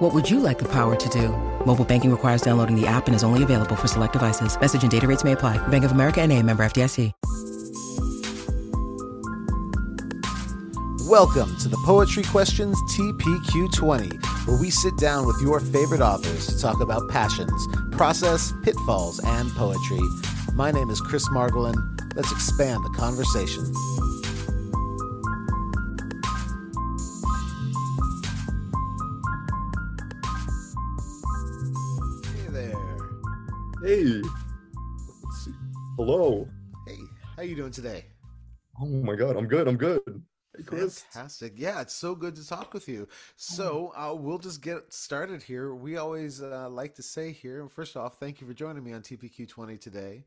What would you like the power to do? Mobile banking requires downloading the app and is only available for select devices. Message and data rates may apply. Bank of America and a member FDIC. Welcome to the Poetry Questions TPQ20, where we sit down with your favorite authors to talk about passions, process, pitfalls, and poetry. My name is Chris Margolin. Let's expand the conversation. Hey. Let's see. Hello. Hey, how you doing today? Oh my god, I'm good. I'm good. Hey Chris. Fantastic. Yeah, it's so good to talk with you. So uh, we'll just get started here. We always uh, like to say here, first off, thank you for joining me on TPQ20 today.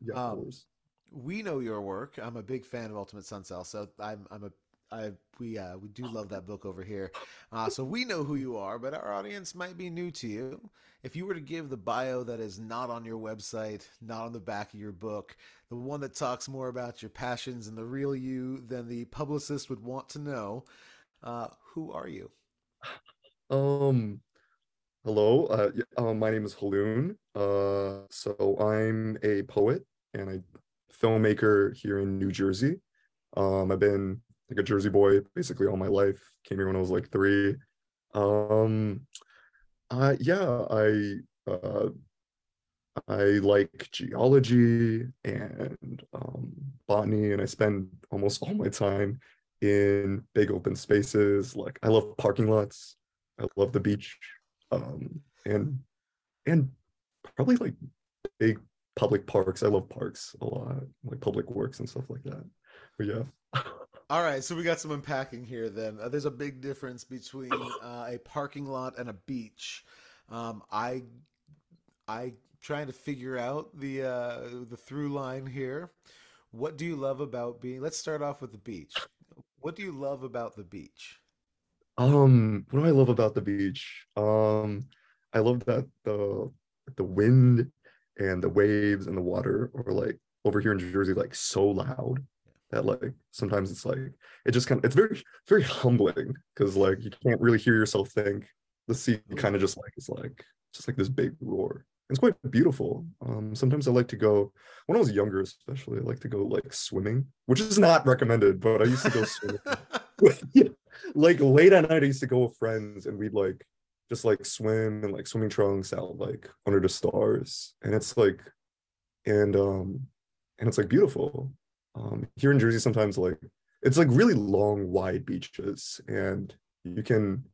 Yeah, Um, of course. We know your work. I'm a big fan of Ultimate Sun Cell, so I'm I'm a I we uh, we do love that book over here. Uh, so we know who you are, but our audience might be new to you. If you were to give the bio that is not on your website, not on the back of your book, the one that talks more about your passions and the real you than the publicist would want to know, uh, who are you? Um hello. Uh um, my name is Haolun. Uh so I'm a poet and a filmmaker here in New Jersey. Um I've been like a Jersey boy basically all my life. Came here when I was like 3. Um uh yeah, I uh I like geology and um, botany, and I spend almost all my time in big open spaces. Like I love parking lots. I love the beach, um, and and probably like big public parks. I love parks a lot, like public works and stuff like that. But yeah, All right, so we got some unpacking here. Then uh, there's a big difference between uh, a parking lot and a beach. Um, I, I trying to figure out the uh, the through line here. What do you love about being? Let's start off with the beach. What do you love about the beach? um, what do I love about the beach? Um, I love that the the wind and the waves and the water are like over here in Jersey like so loud that like sometimes it's like it just kind of it's very very humbling because like you can't really hear yourself think. The sea kind of just like it's like just like this big roar. It's quite beautiful. Um, sometimes I like to go when I was younger, especially I like to go like swimming, which is not recommended, but I used to go swimming. Like late at night, I used to go with friends and we'd like just like swim and like swimming trunks out like under the stars. And it's like and um and it's like beautiful. Um here in Jersey sometimes like it's like really long, wide beaches and you can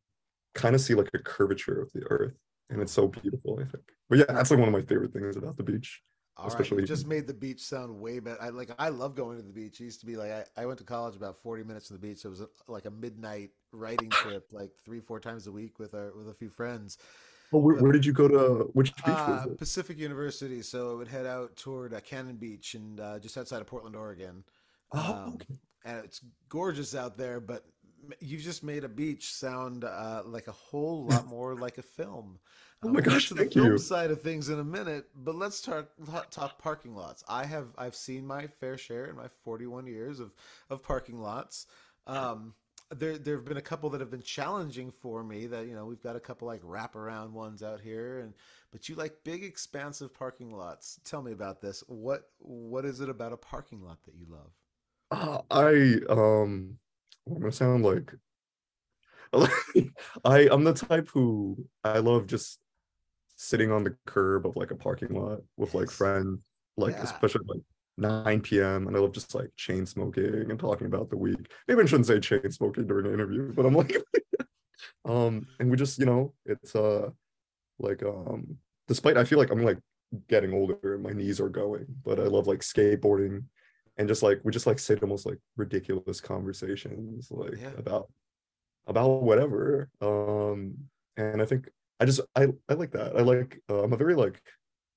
kind of see like a curvature of the earth. And it's so beautiful, I think. But yeah, that's like one of my favorite things about the beach. All right, Especially- you just made the beach sound way better. I like. I love going to the beach. It used to be like I, I went to college about forty minutes from the beach. So it was a, like a midnight writing trip, like three, four times a week with our with a few friends. Oh, where, where did you go to which beach Uh, was it? Pacific University. So it would head out toward uh, Cannon Beach and uh, just outside of Portland, Oregon. Oh, Um, okay. and it's gorgeous out there, but you've just made a beach sound uh, like a whole lot more like a film. Oh my gosh, to the thank film you. side of things in a minute, but let's talk talk parking lots. I have I've seen my fair share in my 41 years of of parking lots. Um, there there have been a couple that have been challenging for me. That you know we've got a couple like wraparound ones out here, and but you like big expansive parking lots. Tell me about this. What what is it about a parking lot that you love? Uh, I um I'm gonna sound like I I'm the type who I love just sitting on the curb of like a parking lot with like friends, like Yeah. especially like 9 p.m. and I love just like chain smoking and talking about the week. Maybe I shouldn't say chain smoking during an interview, but I'm like um and we just you know it's uh like um despite I feel like I'm like getting older and my knees are going, but I love like skateboarding and just like we just like say the most like ridiculous conversations like Yeah. about about whatever. Um and I think I just I I like that. I like uh, I'm a very like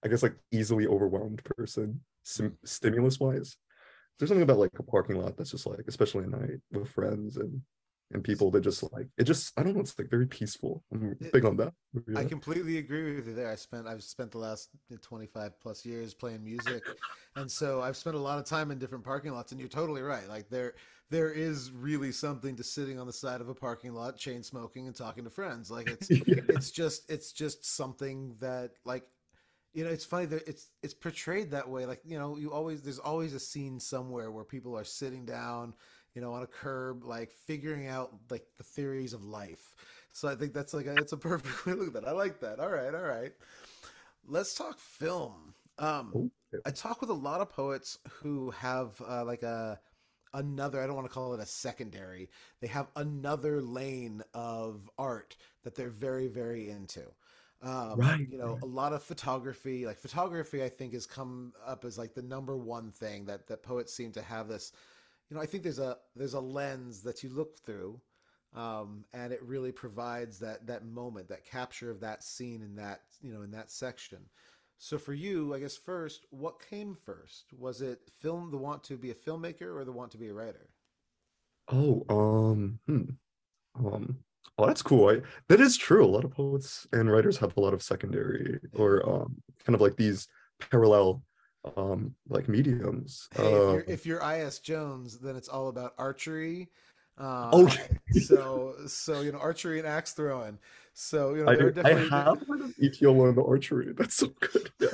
I guess like easily overwhelmed person sim- stimulus wise. there's something about like a parking lot that's just like, especially at night with friends and and people that just like it just I don't know, it's like very peaceful. I'm It- big on that. I completely agree with you there. I spent I've spent the last 25 plus years playing music. And so I've spent a lot of time in different parking lots and you're totally right. Like there there is really something to sitting on the side of a parking lot chain smoking and talking to friends. Like it's Yeah. it's just it's just something that like you know it's funny that it's it's portrayed that way like you know you always there's always a scene somewhere where people are sitting down you know on a curb like figuring out like the theories of life. So i think that's like a, it's a perfect way to look at that. I like that. All right all right. Let's talk film. Um i talk with a lot of poets who have uh, like a another i don't want to call it a secondary. They have another lane of art that they're very very into um, Right, you know right. a lot of photography like photography i think has come up as like the number one thing that that poets seem to have this you know i think there's a there's a lens that you look through um, and it really provides that that moment that capture of that scene in that you know in that section so for you i guess first what came first was it film the want to be a filmmaker or the want to be a writer Oh, um, hmm. Um, oh, that's cool. I, that is true. A lot of poets and writers have a lot of secondary or um kind of like these parallel um like mediums. hey if Uh, you're if you're is jones then it's all about archery uh, Okay. so so you know archery and axe throwing so you know I, there are I definitely have heard of ETL in the archery. That's so good. Yeah.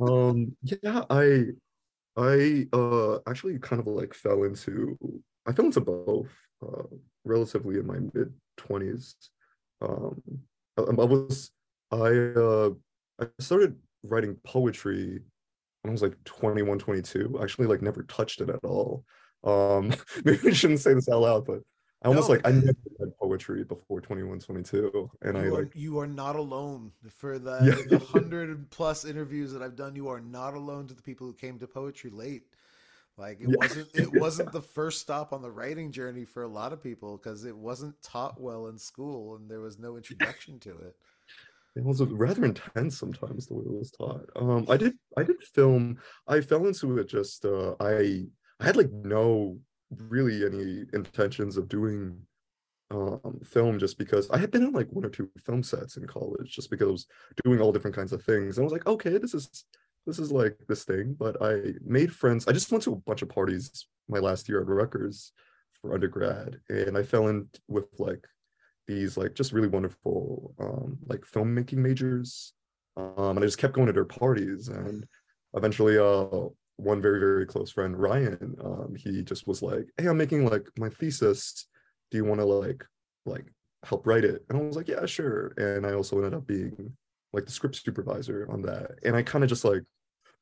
Um, yeah, I I uh actually kind of like fell into I fell into both uh relatively in my mid 20s. Um I, I was I uh I started writing poetry when I was like 21, 22. I actually like never touched it at all. Um maybe I shouldn't say this out loud, but I almost No, like I never read poetry before 21, 22. And I you are, like you are not alone for the, Yeah. the hundred plus interviews that I've done. You are not alone to the people who came to poetry late. Like it Yeah. wasn't it wasn't the first stop on the writing journey for a lot of people because it wasn't taught well in school and there was no introduction to it. It was rather intense sometimes the way it was taught. Um, I did I did film. I fell into it just uh, I I had like no really any intentions of doing um film just because I had been in like one or two film sets in college just because I was doing all different kinds of things. And I was like, okay, this is this is like this thing. But I made friends. I just went to a bunch of parties my last year at Rutgers for undergrad, and I fell in with like these like just really wonderful um like filmmaking majors um and i just kept going to their parties and eventually uh one very very close friend ryan um he just was like hey i'm making like my thesis do you want to like like help write it and i was like yeah sure and i also ended up being like the script supervisor on that and i kind of just like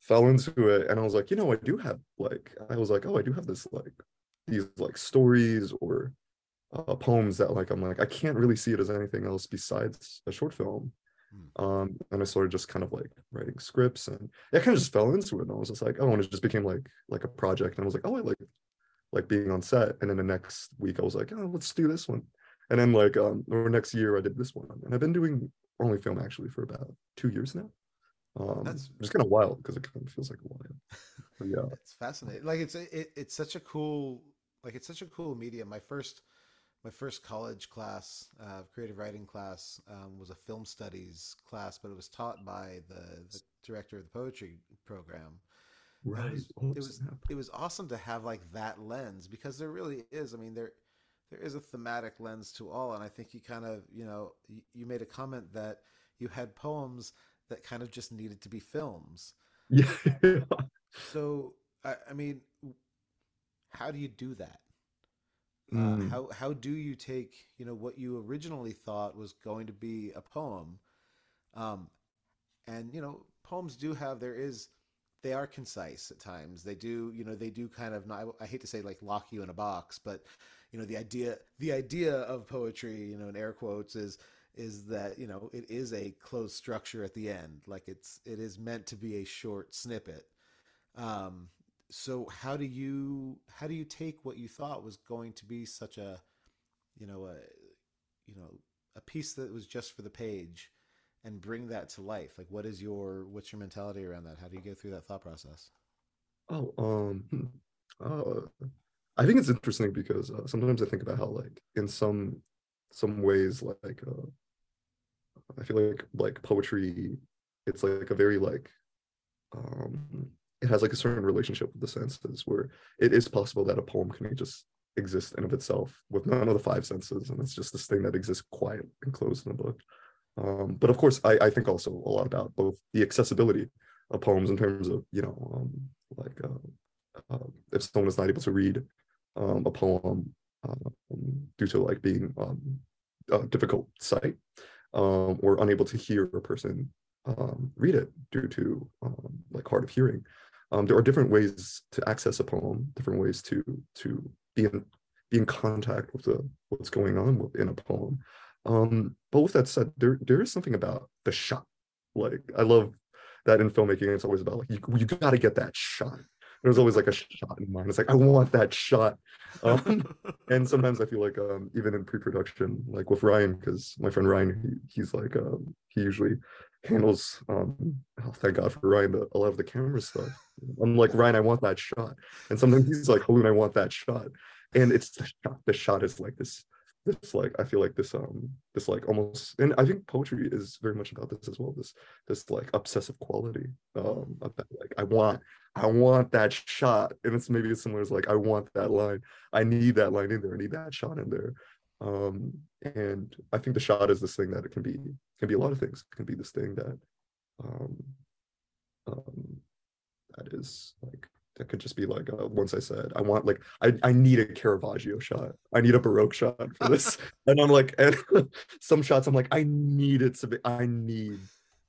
fell into it and i was like you know i do have like i was like oh i do have this like these like stories or uh, poems that like I'm like I can't really see it as anything else besides a short film. Hmm. Um, and I started just kind of like writing scripts, and I kind of just fell into it. And I was just like, oh, and it just became like like a project. And I was like, oh, I like like being on set. And then the next week, I was like, oh, let's do this one. And then like um, or next year, I did this one, and I've been doing only film actually for about two years now. Um, That's- just kind of wild because it kind of feels like a while. But yeah, It's fascinating. Like it's it, it's such a cool like it's such a cool medium. My first my first college class, uh, creative writing class, um, was a film studies class, but it was taught by the, the director of the poetry program. And right. It was, Oh, it was it was awesome to have like that lens because there really is. I mean, there there is a thematic lens to all, and I think you kind of you know you, you made a comment that you had poems that kind of just needed to be films. yeah. So I, I mean, how do you do that? Uh, Mm. how how do you take you know what you originally thought was going to be a poem, um, and you know poems do have there is they are concise at times. They do you know they do kind of not, I hate to say like lock you in a box, but you know the idea the idea of poetry you know in air quotes is is that you know it is a closed structure at the end like it's it is meant to be a short snippet. Um so how do you how do you take what you thought was going to be such a you know a you know a piece that was just for the page and bring that to life? Like what is your what's your mentality around that? How do you go through that thought process? Oh, um. Uh, I think it's interesting because uh, sometimes I think about how like in some some ways like uh, I feel like like poetry, it's like a very like um it has like a certain relationship with the senses where it is possible that a poem can just exist in of itself with none of the five senses and it's just this thing that exists quiet and closed in a book. Um, but of course I, I think also a lot about both the accessibility of poems in terms of you know um, like uh, uh, if someone is not able to read um, a poem um, due to like being um, a difficult sight um, or unable to hear a person um, read it due to um, like hard of hearing. Um, there are different ways to access a poem, different ways to to be in be in contact with the what's going on in a poem. Um, but with that said, there there is something about the shot. Like I love that in filmmaking, it's always about like you, you got to get that shot there's always like a shot in mind. It's like I want that shot. Um, and sometimes I feel like um, even in pre-production, like with Ryan, because my friend Ryan, he, he's like um, he usually handles. Um, oh, thank God for Ryan, the, a lot of the camera stuff. I'm like Ryan, I want that shot, and sometimes he's like, Haolun, I want that shot, and it's the shot. The shot is like this this like i feel like this um this like almost and i think poetry is very much about this as well this this like obsessive quality um about like i want i want that shot and it's maybe as similar as like i want that line. I need that line in there. I need that shot in there. Um and i think the shot is this thing that it can be can be a lot of things. It can be this thing that um um that is like that could just be like uh, once I said I want like I, I need a Caravaggio shot. I need a Baroque shot for this. and I'm like and some shots I'm like I need it to be I need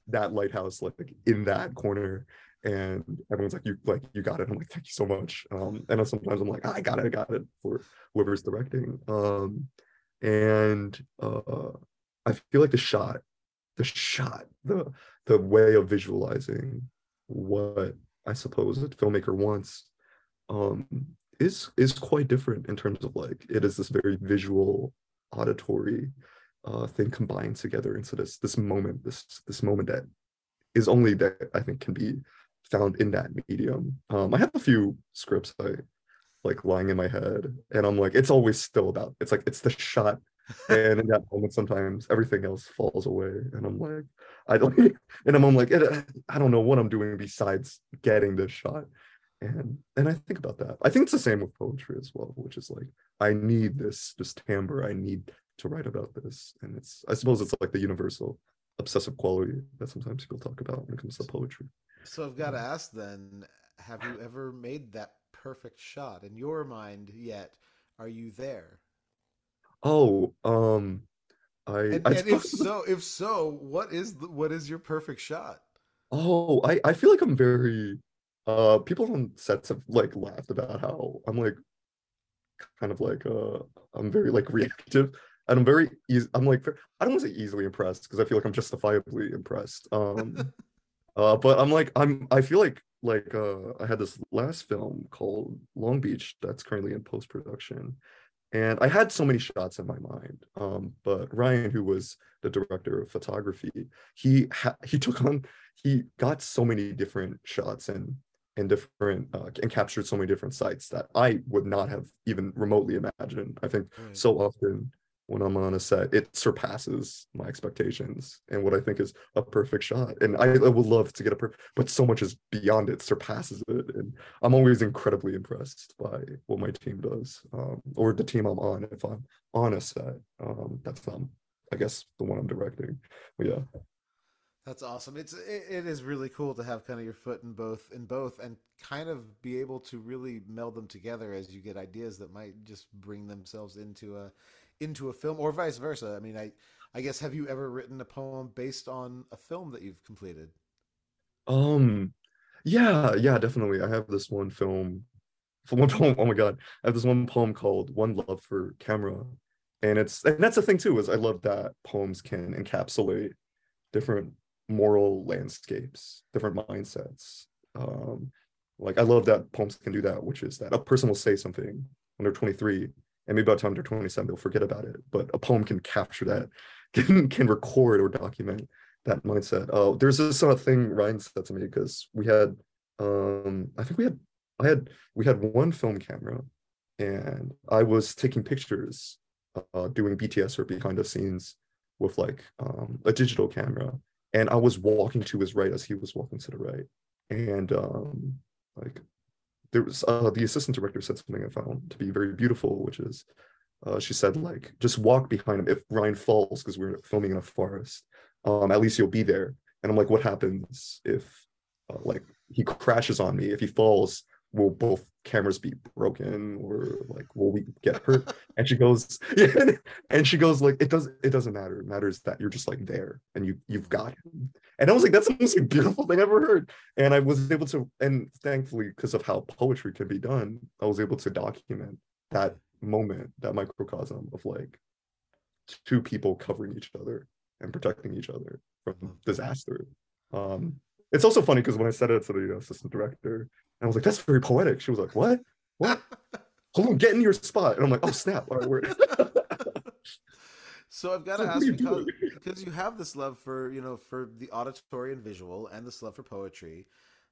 that lighthouse like in that corner and everyone's like you like you got it. I'm like thank you so much. Um and sometimes i'm like i got it i got it for whoever's directing. Um and uh i feel like the shot the shot the the way of visualizing what I suppose a filmmaker wants um, is is quite different in terms of like it is this very visual, auditory uh, thing combined together into this this moment, this this moment that is only that I think can be found in that medium. Um, I have a few scripts I like lying in my head, and I'm like, it's always still about it's like it's the shot. And in that moment sometimes everything else falls away and i'm like i don't and i'm, I'm like i don't know what i'm doing besides getting this shot. And and i think about that. I think it's the same with poetry as well which is like i need this this timbre i need to write about this. And it's i suppose it's like the universal obsessive quality that sometimes people talk about when it comes to poetry so i've got to ask then have you ever made that perfect shot in your mind yet are you there Oh, um, I, and, I and if so, if so, what is the, what is your perfect shot? Oh, I I feel like I'm very uh people on sets have like laughed about how I'm like kind of like uh I'm very like reactive and I'm very easy I'm like I don't want to say easily impressed because I feel like I'm justifiably impressed. Um uh but I'm like I'm I feel like like uh I had this last film called Long Beach that's currently in post production and I had so many shots in my mind. Um, but Ryan, who was the director of photography, he ha- he took on he got so many different shots and and different uh, and captured so many different sites that I would not have even remotely imagined. I think right. so often when I'm on a set, it surpasses my expectations and what I think is a perfect shot. And I, I would love to get a perfect, but so much is beyond it, surpasses it. And I'm always incredibly impressed by what my team does, um, or the team I'm on. If I'm on a set, um, that's um, I guess the one I'm directing. But yeah. That's awesome. It's it, it is really cool to have kind of your foot in both in both and kind of be able to really meld them together as you get ideas that might just bring themselves into a into a film or vice versa. I mean, I I guess have you ever written a poem based on a film that you've completed? Um yeah, yeah, definitely. I have this one film for one poem, oh my god. I have this one poem called One Love for Camera. And it's and that's the thing too, is I love that poems can encapsulate different moral landscapes, different mindsets. Um, like I love that poems can do that, which is that a person will say something when they're 23 and maybe by the time they're 27 they'll forget about it. But a poem can capture that can can record or document that mindset. Oh there's this sort of thing ryan said to me because we had um i think we had I had we had one film camera, and I was taking pictures, uh, doing BTS or behind the scenes with like um, a digital camera, and I was walking to his right as he was walking to the right, and um, like there was uh, the assistant director said something I found to be very beautiful, which is uh, she said like just walk behind him if Ryan falls because we're filming in a forest. Um, at least you'll be there. And I'm like, what happens if uh, like he crashes on me? If he falls, will both cameras be broken or like will we get hurt? and she goes, and she goes like, it does it doesn't matter. It matters that you're just like there and you you've got him. And I was like, that's the most beautiful thing I've ever heard. And I was able to, and thankfully, because of how poetry can be done, I was able to document that moment, that microcosm of like two people covering each other and protecting each other from disaster. Um, it's also funny because when I said it to the assistant director, I was like, "That's very poetic." She was like, "What? What? Hold on, get in your spot." And I'm like, "Oh snap! All right, we're." so I've got to ask because because you have this love for you know for the auditory and visual, and this love for poetry.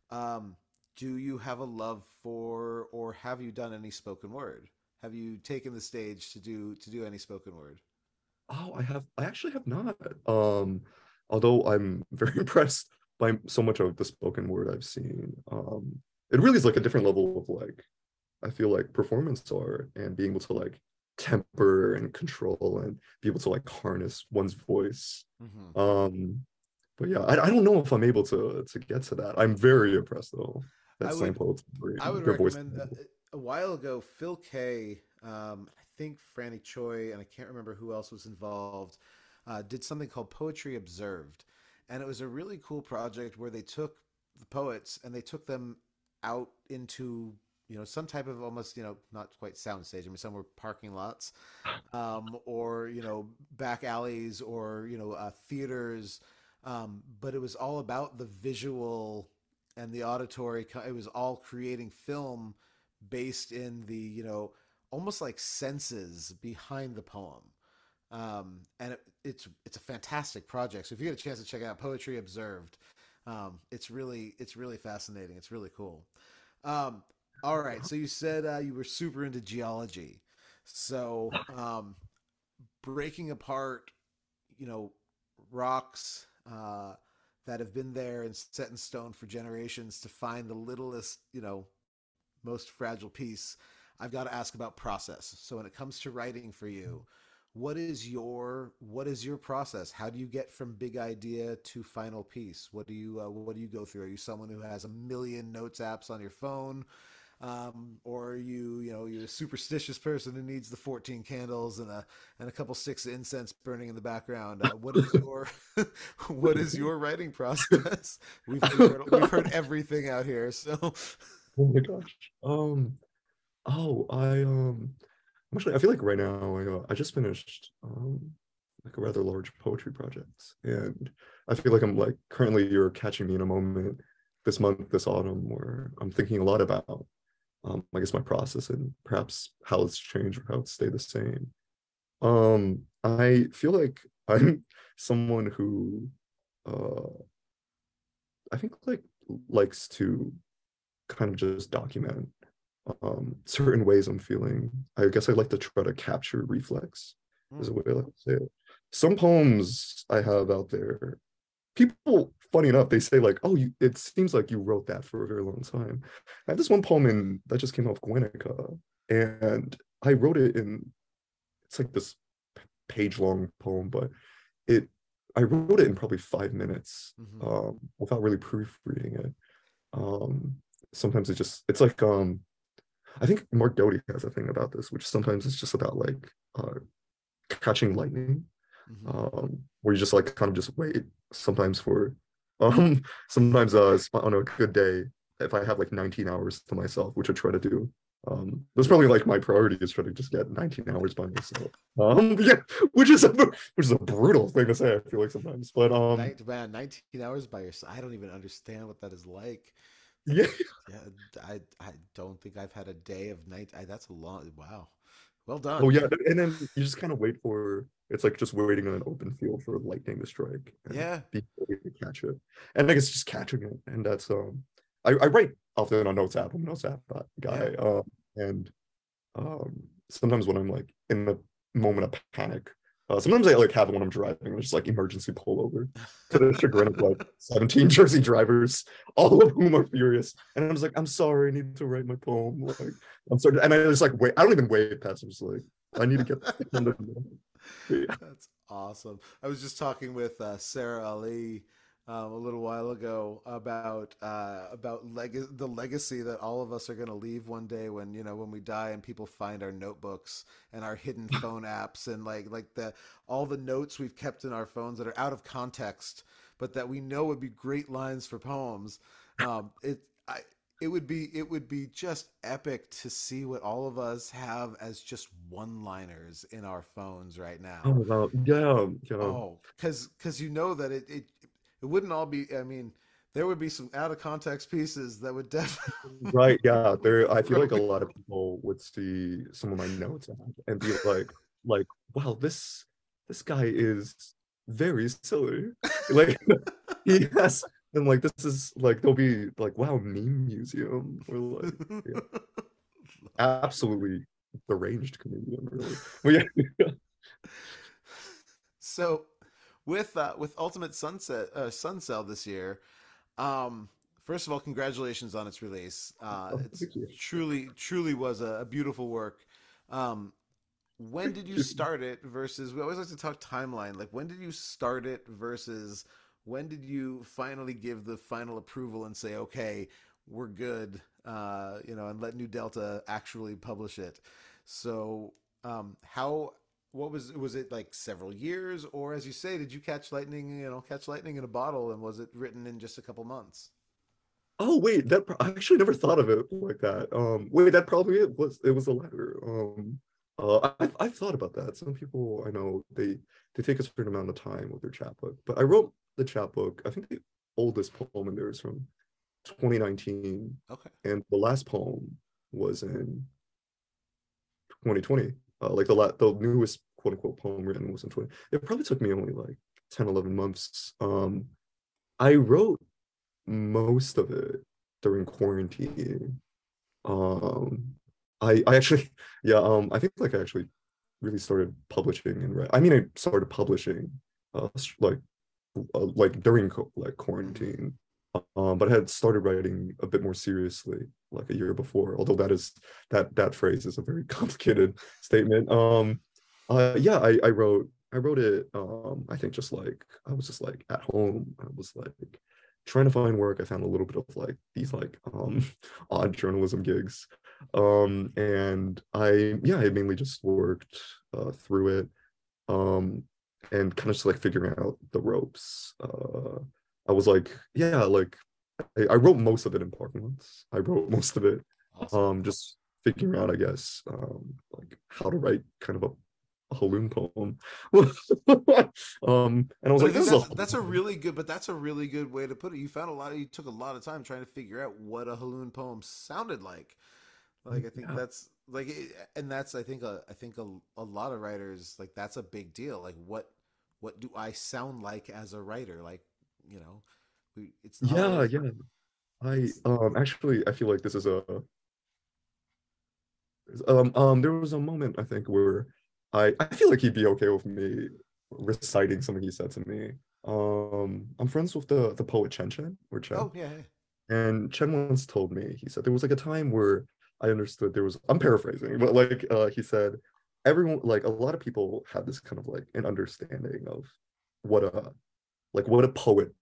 Um, do you have a love for, or have you done any spoken word? Have you taken the stage to do to do any spoken word? Oh, I have. I actually have not. Um, although I'm very impressed by so much of the spoken word I've seen. Um, it really is like a different level of like, I feel like performance art and being able to like temper and control and be able to like harness one's voice. Mm-hmm. Um, but yeah, I, I don't know if I'm able to to get to that. I'm very impressed though. That I would, I would recommend. Uh, a while ago, Phil Kaye, um, I think Franny Choi, and I can't remember who else was involved, uh, did something called Poetry Observed, and it was a really cool project where they took the poets and they took them out into you know some type of almost you know not quite soundstage. I mean, some were parking lots, um, or you know back alleys, or you know uh, theaters. Um, but it was all about the visual and the auditory. It was all creating film based in the you know almost like senses behind the poem um, and it, it's it's a fantastic project so if you get a chance to check out poetry observed um, it's really it's really fascinating. It's really cool. Um, all right. So you said uh, you were super into geology. So um, breaking apart you know rocks uh, that have been there and set in stone for generations to find the littlest you know most fragile piece, I've got to ask about process. So when it comes to writing for you, what is your what is your process? How do you get from big idea to final piece? What do you uh, what do you go through? Are you someone who has a million notes apps on your phone? Um, or you, you know, you're a superstitious person who needs the 14 candles and a and a couple sticks of incense burning in the background. Uh, what is your what is your writing process? We've, we've, heard, we've heard everything out here, so Oh my gosh. Um. Oh, I um. Actually, I feel like right now I uh, I just finished um like a rather large poetry project, and I feel like I'm like currently you're catching me in a moment this month, this autumn, where I'm thinking a lot about um I guess my process and perhaps how it's changed or how it's stayed the same. Um, I feel like I'm someone who uh I think like likes to kind of just document um, certain ways I'm feeling. I guess I like to try to capture reflex, mm. is a way I like to say it. Some poems I have out there, people, funny enough, they say like, "Oh, you, it seems like you wrote that for a very long time." I have this one poem in that just came off Guernica, and I wrote it in. It's like this page-long poem, but it I wrote it in probably five minutes mm-hmm. um, without really proofreading it. Um, sometimes it just it's like um I think Mark Doty has a thing about this, which sometimes it's just about like uh, catching lightning, mm-hmm. um, where you just like kind of just wait. Sometimes for, um, sometimes uh, on a good day, if I have like 19 hours to myself, which I try to do, um, that's probably like my priority is trying to just get 19 hours by myself. Um, yeah, which is a which is a brutal thing to say. I feel like sometimes, but um, man, 19 hours by yourself. I don't even understand what that is like. Yeah. Yeah. I I don't think I've had a day of night. I, that's a long. Wow. Well done. Oh yeah, and then you just kind of wait for it's like just waiting on an open field for lightning to strike. yeah. Be ready to catch it, and I guess just catching it, and that's um I, I write often on Notes app. I'm a Notes app guy. Yeah. Um, and um, sometimes when I'm like in a moment of panic, uh, sometimes I like have it when I'm driving, just like emergency pullover to the chagrin of like 17 Jersey drivers, all of whom are furious. And I'm just like, I'm sorry, I need to write my poem. Like, I'm sorry. And I just like wait, I don't even wait past. I'm just like, I need to get yeah. That's awesome. I was just talking with uh, Sarah Ali um, a little while ago about uh, about leg- the legacy that all of us are going to leave one day when you know when we die and people find our notebooks and our hidden phone apps and like like the all the notes we've kept in our phones that are out of context but that we know would be great lines for poems. Um, it I, it would be it would be just epic to see what all of us have as just one liners in our phones right now. Oh well, yeah, yeah. Oh, because because you know that it, it it wouldn't all be. I mean, there would be some out of context pieces that would definitely. right. Yeah. There. I feel like a lot of people would see some of my notes and be like, like, wow, this this guy is very silly. Like he has. And like this is like they'll be like wow meme museum or like yeah. absolutely deranged comedian really. yeah. So with uh, with Ultimate Sunset uh, Sun Cell this year. Um, first of all, congratulations on its release. Uh, oh, it's truly truly was a, a beautiful work. Um, when did you start it versus we always like to talk timeline like when did you start it versus when did you finally give the final approval and say okay we're good uh, you know and let new delta actually publish it so um, how what was was it like several years? Or as you say did you catch lightning you know catch lightning in a bottle and was it written in just a couple months? Oh wait that i actually never thought of it like that. Um wait that probably it was it was a letter. Um uh I've, I've thought about that. Some people i know they they take a certain amount of time with their chapbook. But i wrote the chapbook i think the oldest poem in there is from 2019 okay. And the last poem was in 2020 uh, like the la- the newest quote unquote poem written was in 20 it probably took me only like 10 11 months um i wrote most of it during quarantine um i i actually yeah um i think like i actually really started publishing and writing. i mean i started publishing uh like uh, like during like quarantine um, but I had started writing a bit more seriously like a year before. Although that is that that phrase is a very complicated statement. Um, uh, yeah, I, I wrote I wrote it. Um, I think just like I was just like at home. I was like trying to find work. I found a little bit of like these like um, odd journalism gigs, um, and I yeah I mainly just worked uh, through it. Um, and kind of just like figuring out the ropes. Uh, I was like, yeah, like I, I, wrote most of it in parking lots. I wrote most of it, um, just figuring out, I guess, um, like how to write kind of a, a Haolun poem. um, and I was like, that's, a, that's a really good, but that's a really good way to put it. You found a lot of, you took a lot of time trying to figure out what a Haolun poem sounded like. Like I think yeah. that's like, and that's I think a, I think a, a lot of writers like that's a big deal. Like what what do I sound like as a writer? Like you know, we, it's yeah, yeah. I um actually I feel like this is a um um there was a moment I think where I I feel like he'd be okay with me reciting something he said to me. Um I'm friends with the the poet Chen Chen or Chen. Oh yeah. And Chen once told me, he said there was like a time where I understood there was I'm paraphrasing, but like uh he said everyone like a lot of people had this kind of like an understanding of what a like what a poet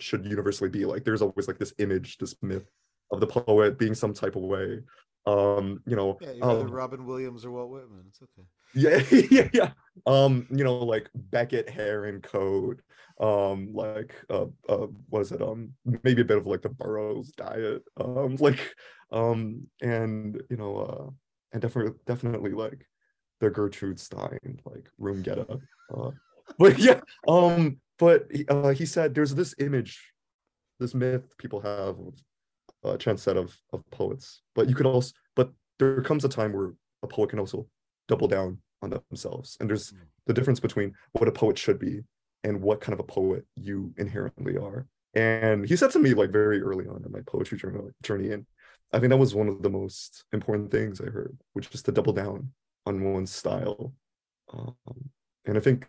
should universally be like there's always like this image this myth of the poet being some type of way um you know yeah, um, robin williams or walt whitman it's okay. Yeah yeah yeah. Um you know like beckett hair and coat um like uh, uh what is it um maybe a bit of like the burroughs diet um like um and you know uh and definitely definitely like the gertrude stein like room get up uh but yeah um but uh, he said there's this image, this myth people have of uh, set of, of poets. But you could also, but there comes a time where a poet can also double down on themselves. And there's mm. the difference between what a poet should be and what kind of a poet you inherently are. And he said to me like very early on in my poetry journey, journey, and I think that was one of the most important things I heard, which is to double down on one's style. Um, and I think,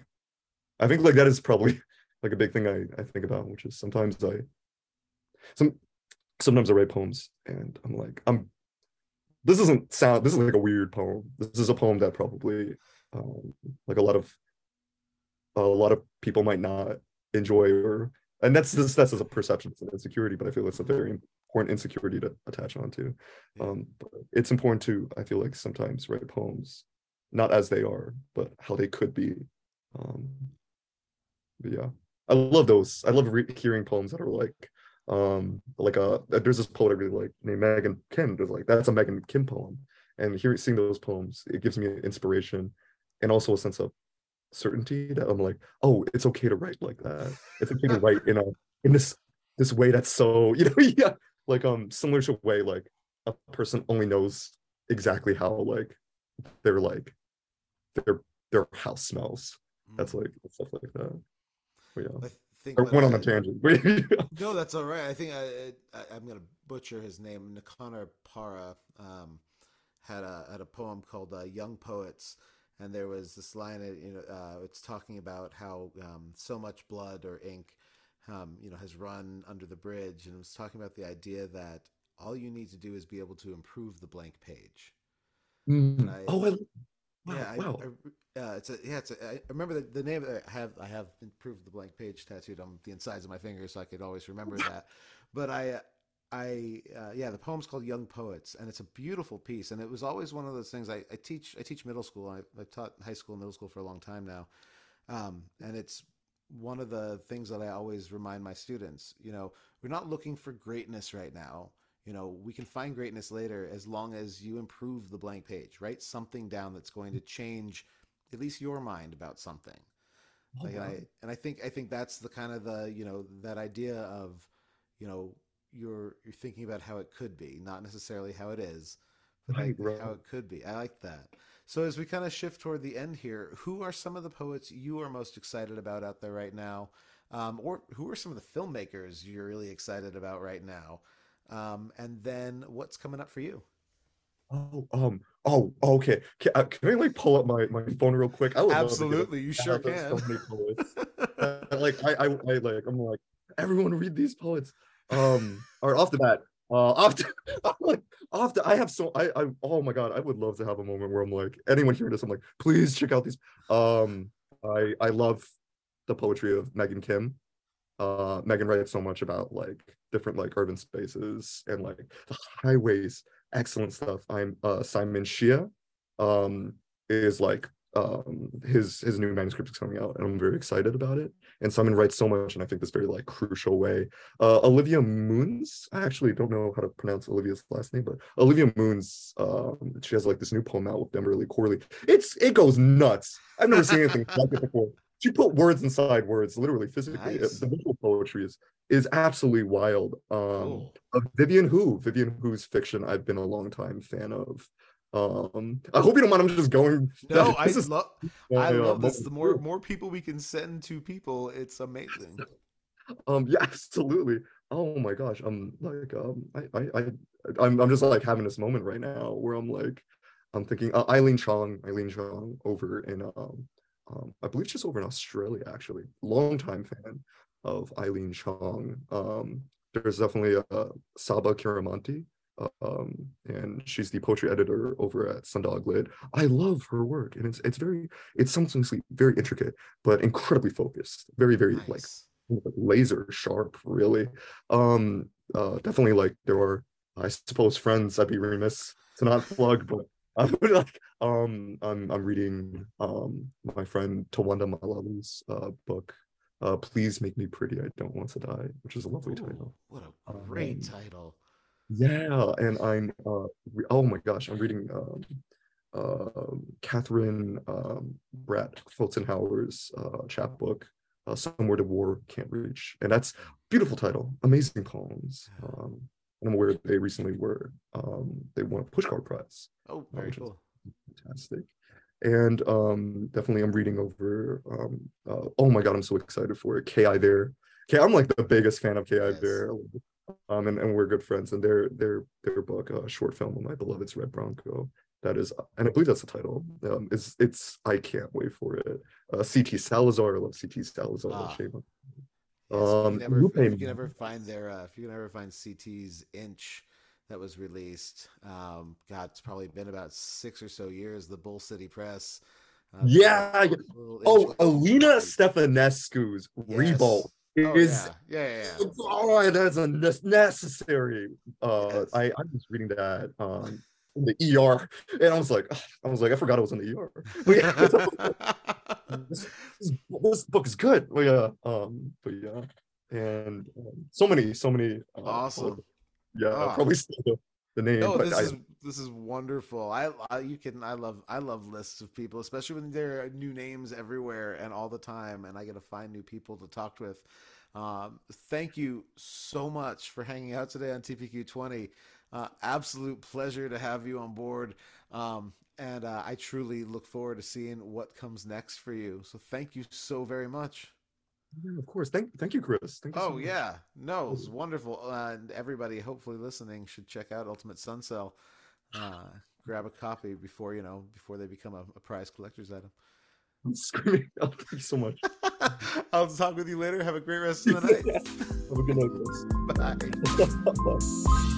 I think like that is probably like a big thing I, I think about, which is sometimes I, some, sometimes I write poems and I'm like, I'm, this doesn't sound, this is like a weird poem. This is a poem that probably, um, like a lot of, a lot of people might not enjoy or and that's this that's as a perception of insecurity but i feel it's a very important insecurity to attach onto. Um but it's important to i feel like sometimes write poems not as they are but how they could be. Um yeah i love those. I love re- hearing poems that are like um like uh there's this poet i really like named megan kim there's like that's a megan kim poem and hearing seeing those poems it gives me inspiration and also a sense of certainty that I'm like, oh, it's okay to write like that. It's okay to write in a in this this way that's so you know yeah like um similar to a way like a person only knows exactly how like their like their their house smells. That's mm. like stuff like that. But yeah. I think I went on a tangent. no, that's all right. I think I, I am gonna butcher his name. Nicanor Parra um, had a had a poem called uh, "Young Poets," and there was this line, you know, uh, it's talking about how um, so much blood or ink, um, you know, has run under the bridge, and it was talking about the idea that all you need to do is be able to improve the blank page. Mm. I, oh, I, wow, yeah, wow. I, I, uh, it's a yeah, it's a, I remember the, the name. I have I have improved the blank page tattooed on the insides of my fingers, so I could always remember that. But I I uh, yeah, the poem's called Young Poets, and it's a beautiful piece. And it was always one of those things. I, I teach I teach middle school. I, have taught high school, and middle school for a long time now, um, and it's one of the things that I always remind my students. You know, we're not looking for greatness right now. You know, we can find greatness later as long as you improve the blank page. Write something down that's going to change at least your mind about something. Oh, like, wow. and I and I think I think that's the kind of the you know that idea of you know you're you're thinking about how it could be, not necessarily how it is, but right, how it could be. I like that. So as we kind of shift toward the end here, who are some of the poets you are most excited about out there right now, um, or who are some of the filmmakers you're really excited about right now, um, and then what's coming up for you? Oh, um, oh, okay. Can, uh, can I like pull up my, my phone real quick? I would Absolutely, you sure can. Uh, like I, I, I, like I'm like everyone read these poets um or off the bat uh after I'm like after I have so I I oh my god I would love to have a moment where I'm like anyone hearing this I'm like please check out these um I I love the poetry of Megan Kim uh Megan writes so much about like different like urban spaces and like the highways. Excellent stuff. I'm uh Simon Shieh um is like um his his new manuscript is coming out and i'm very excited about it. And simon writes so much and i think this very like crucial way. Uh olivia Muenz i actually don't know how to pronounce olivia's last name but olivia Muenz um she has like this new poem out with Denver Quarterly it's it goes nuts. I've never seen anything like it before she put words inside words literally physically nice. the visual poetry is is absolutely wild um cool. uh, vivian hu vivian hu's fiction i've been a long time fan of um, I hope you don't mind. I'm just going. No, I is, love. I love this. The more more people we can send to people, it's amazing. Um, yeah, absolutely. Oh my gosh. I'm like, um, I, I, I, I'm, I'm just like having this moment right now where I'm like, I'm thinking uh, Eileen Chong, Eileen Chong over in, um, um, I believe she's over in Australia actually. Long time fan of Eileen Chong. Um, there's definitely a Saba Keramati um, and she's the poetry editor over at Sundog Lit. I love her work, and it's it's very it's something very intricate, but incredibly focused. Very very nice. like laser sharp, really. Um, uh, definitely like there are I suppose friends. I'd be remiss to not plug, but I would like um I'm I'm reading um my friend Tawanda Mulalu's uh book uh, Please Make Me Pretty, I Don't Want to Die, which is a lovely Ooh, title. What a great um, title. Yeah, and I'm uh, re- oh my gosh, I'm reading um, uh, Kathryn um, Bratt Pfotenhauer's uh, chapbook, uh, "Somewhere the War Can't Reach," and that's beautiful title, amazing poems. Um, I'm aware they recently were um, they won a Pushcart Prize. Oh, very cool, fantastic. And um, definitely, I'm reading over. Um, uh, oh my god, I'm so excited for it. Ki there Okay, I'm like the biggest fan of K.I. Yes. Bear. Um, and, and we're good friends. And their their their book, uh, short film of my beloved's Red Bronco. That is, and I believe that's the title. Um, it's it's I can't wait for it. Uh, C.T. Salazar, I love C.T. Salazar. Ah. Shame. Yes, if, you Um, can ever, if you can ever find their, uh, if you can ever find CT's Inch that was released, um, God, it's probably been about six or so years. The Bull City Press. uh, Yeah. Oh, Alina Stefanescu's Yes. Revolt Oh, is yeah, yeah, yeah. yeah. oh, that's a necessary. Uh, Yes. I I was reading that um in the ER, and I was like, I was like, I forgot it was in the ER. This, this, this book is good. But yeah, um, but yeah, and um, so many, so many. Uh, Awesome. Yeah, Ah. probably say the, name. No, this I, is this is wonderful. I, I you can I love I love lists of people, especially when there are new names everywhere and all the time, and I get to find new people to talk with. Um, thank you so much for hanging out today on TPQ twenty. Uh, absolute pleasure to have you on board, um, and uh, I truly look forward to seeing what comes next for you. So thank you so very much. yeah, of course. Thank, thank you, Chris. Thank you. Oh much. yeah, no, it's wonderful, uh, and everybody hopefully listening should check out Ultimate Sun Cell. Uh, grab a copy before you know before they become a, a prize collector's item. I'm screaming. Oh, thank you so much. I'll talk with you later. Have a great rest of the night. Have a good night, Chris. Bye. Bye.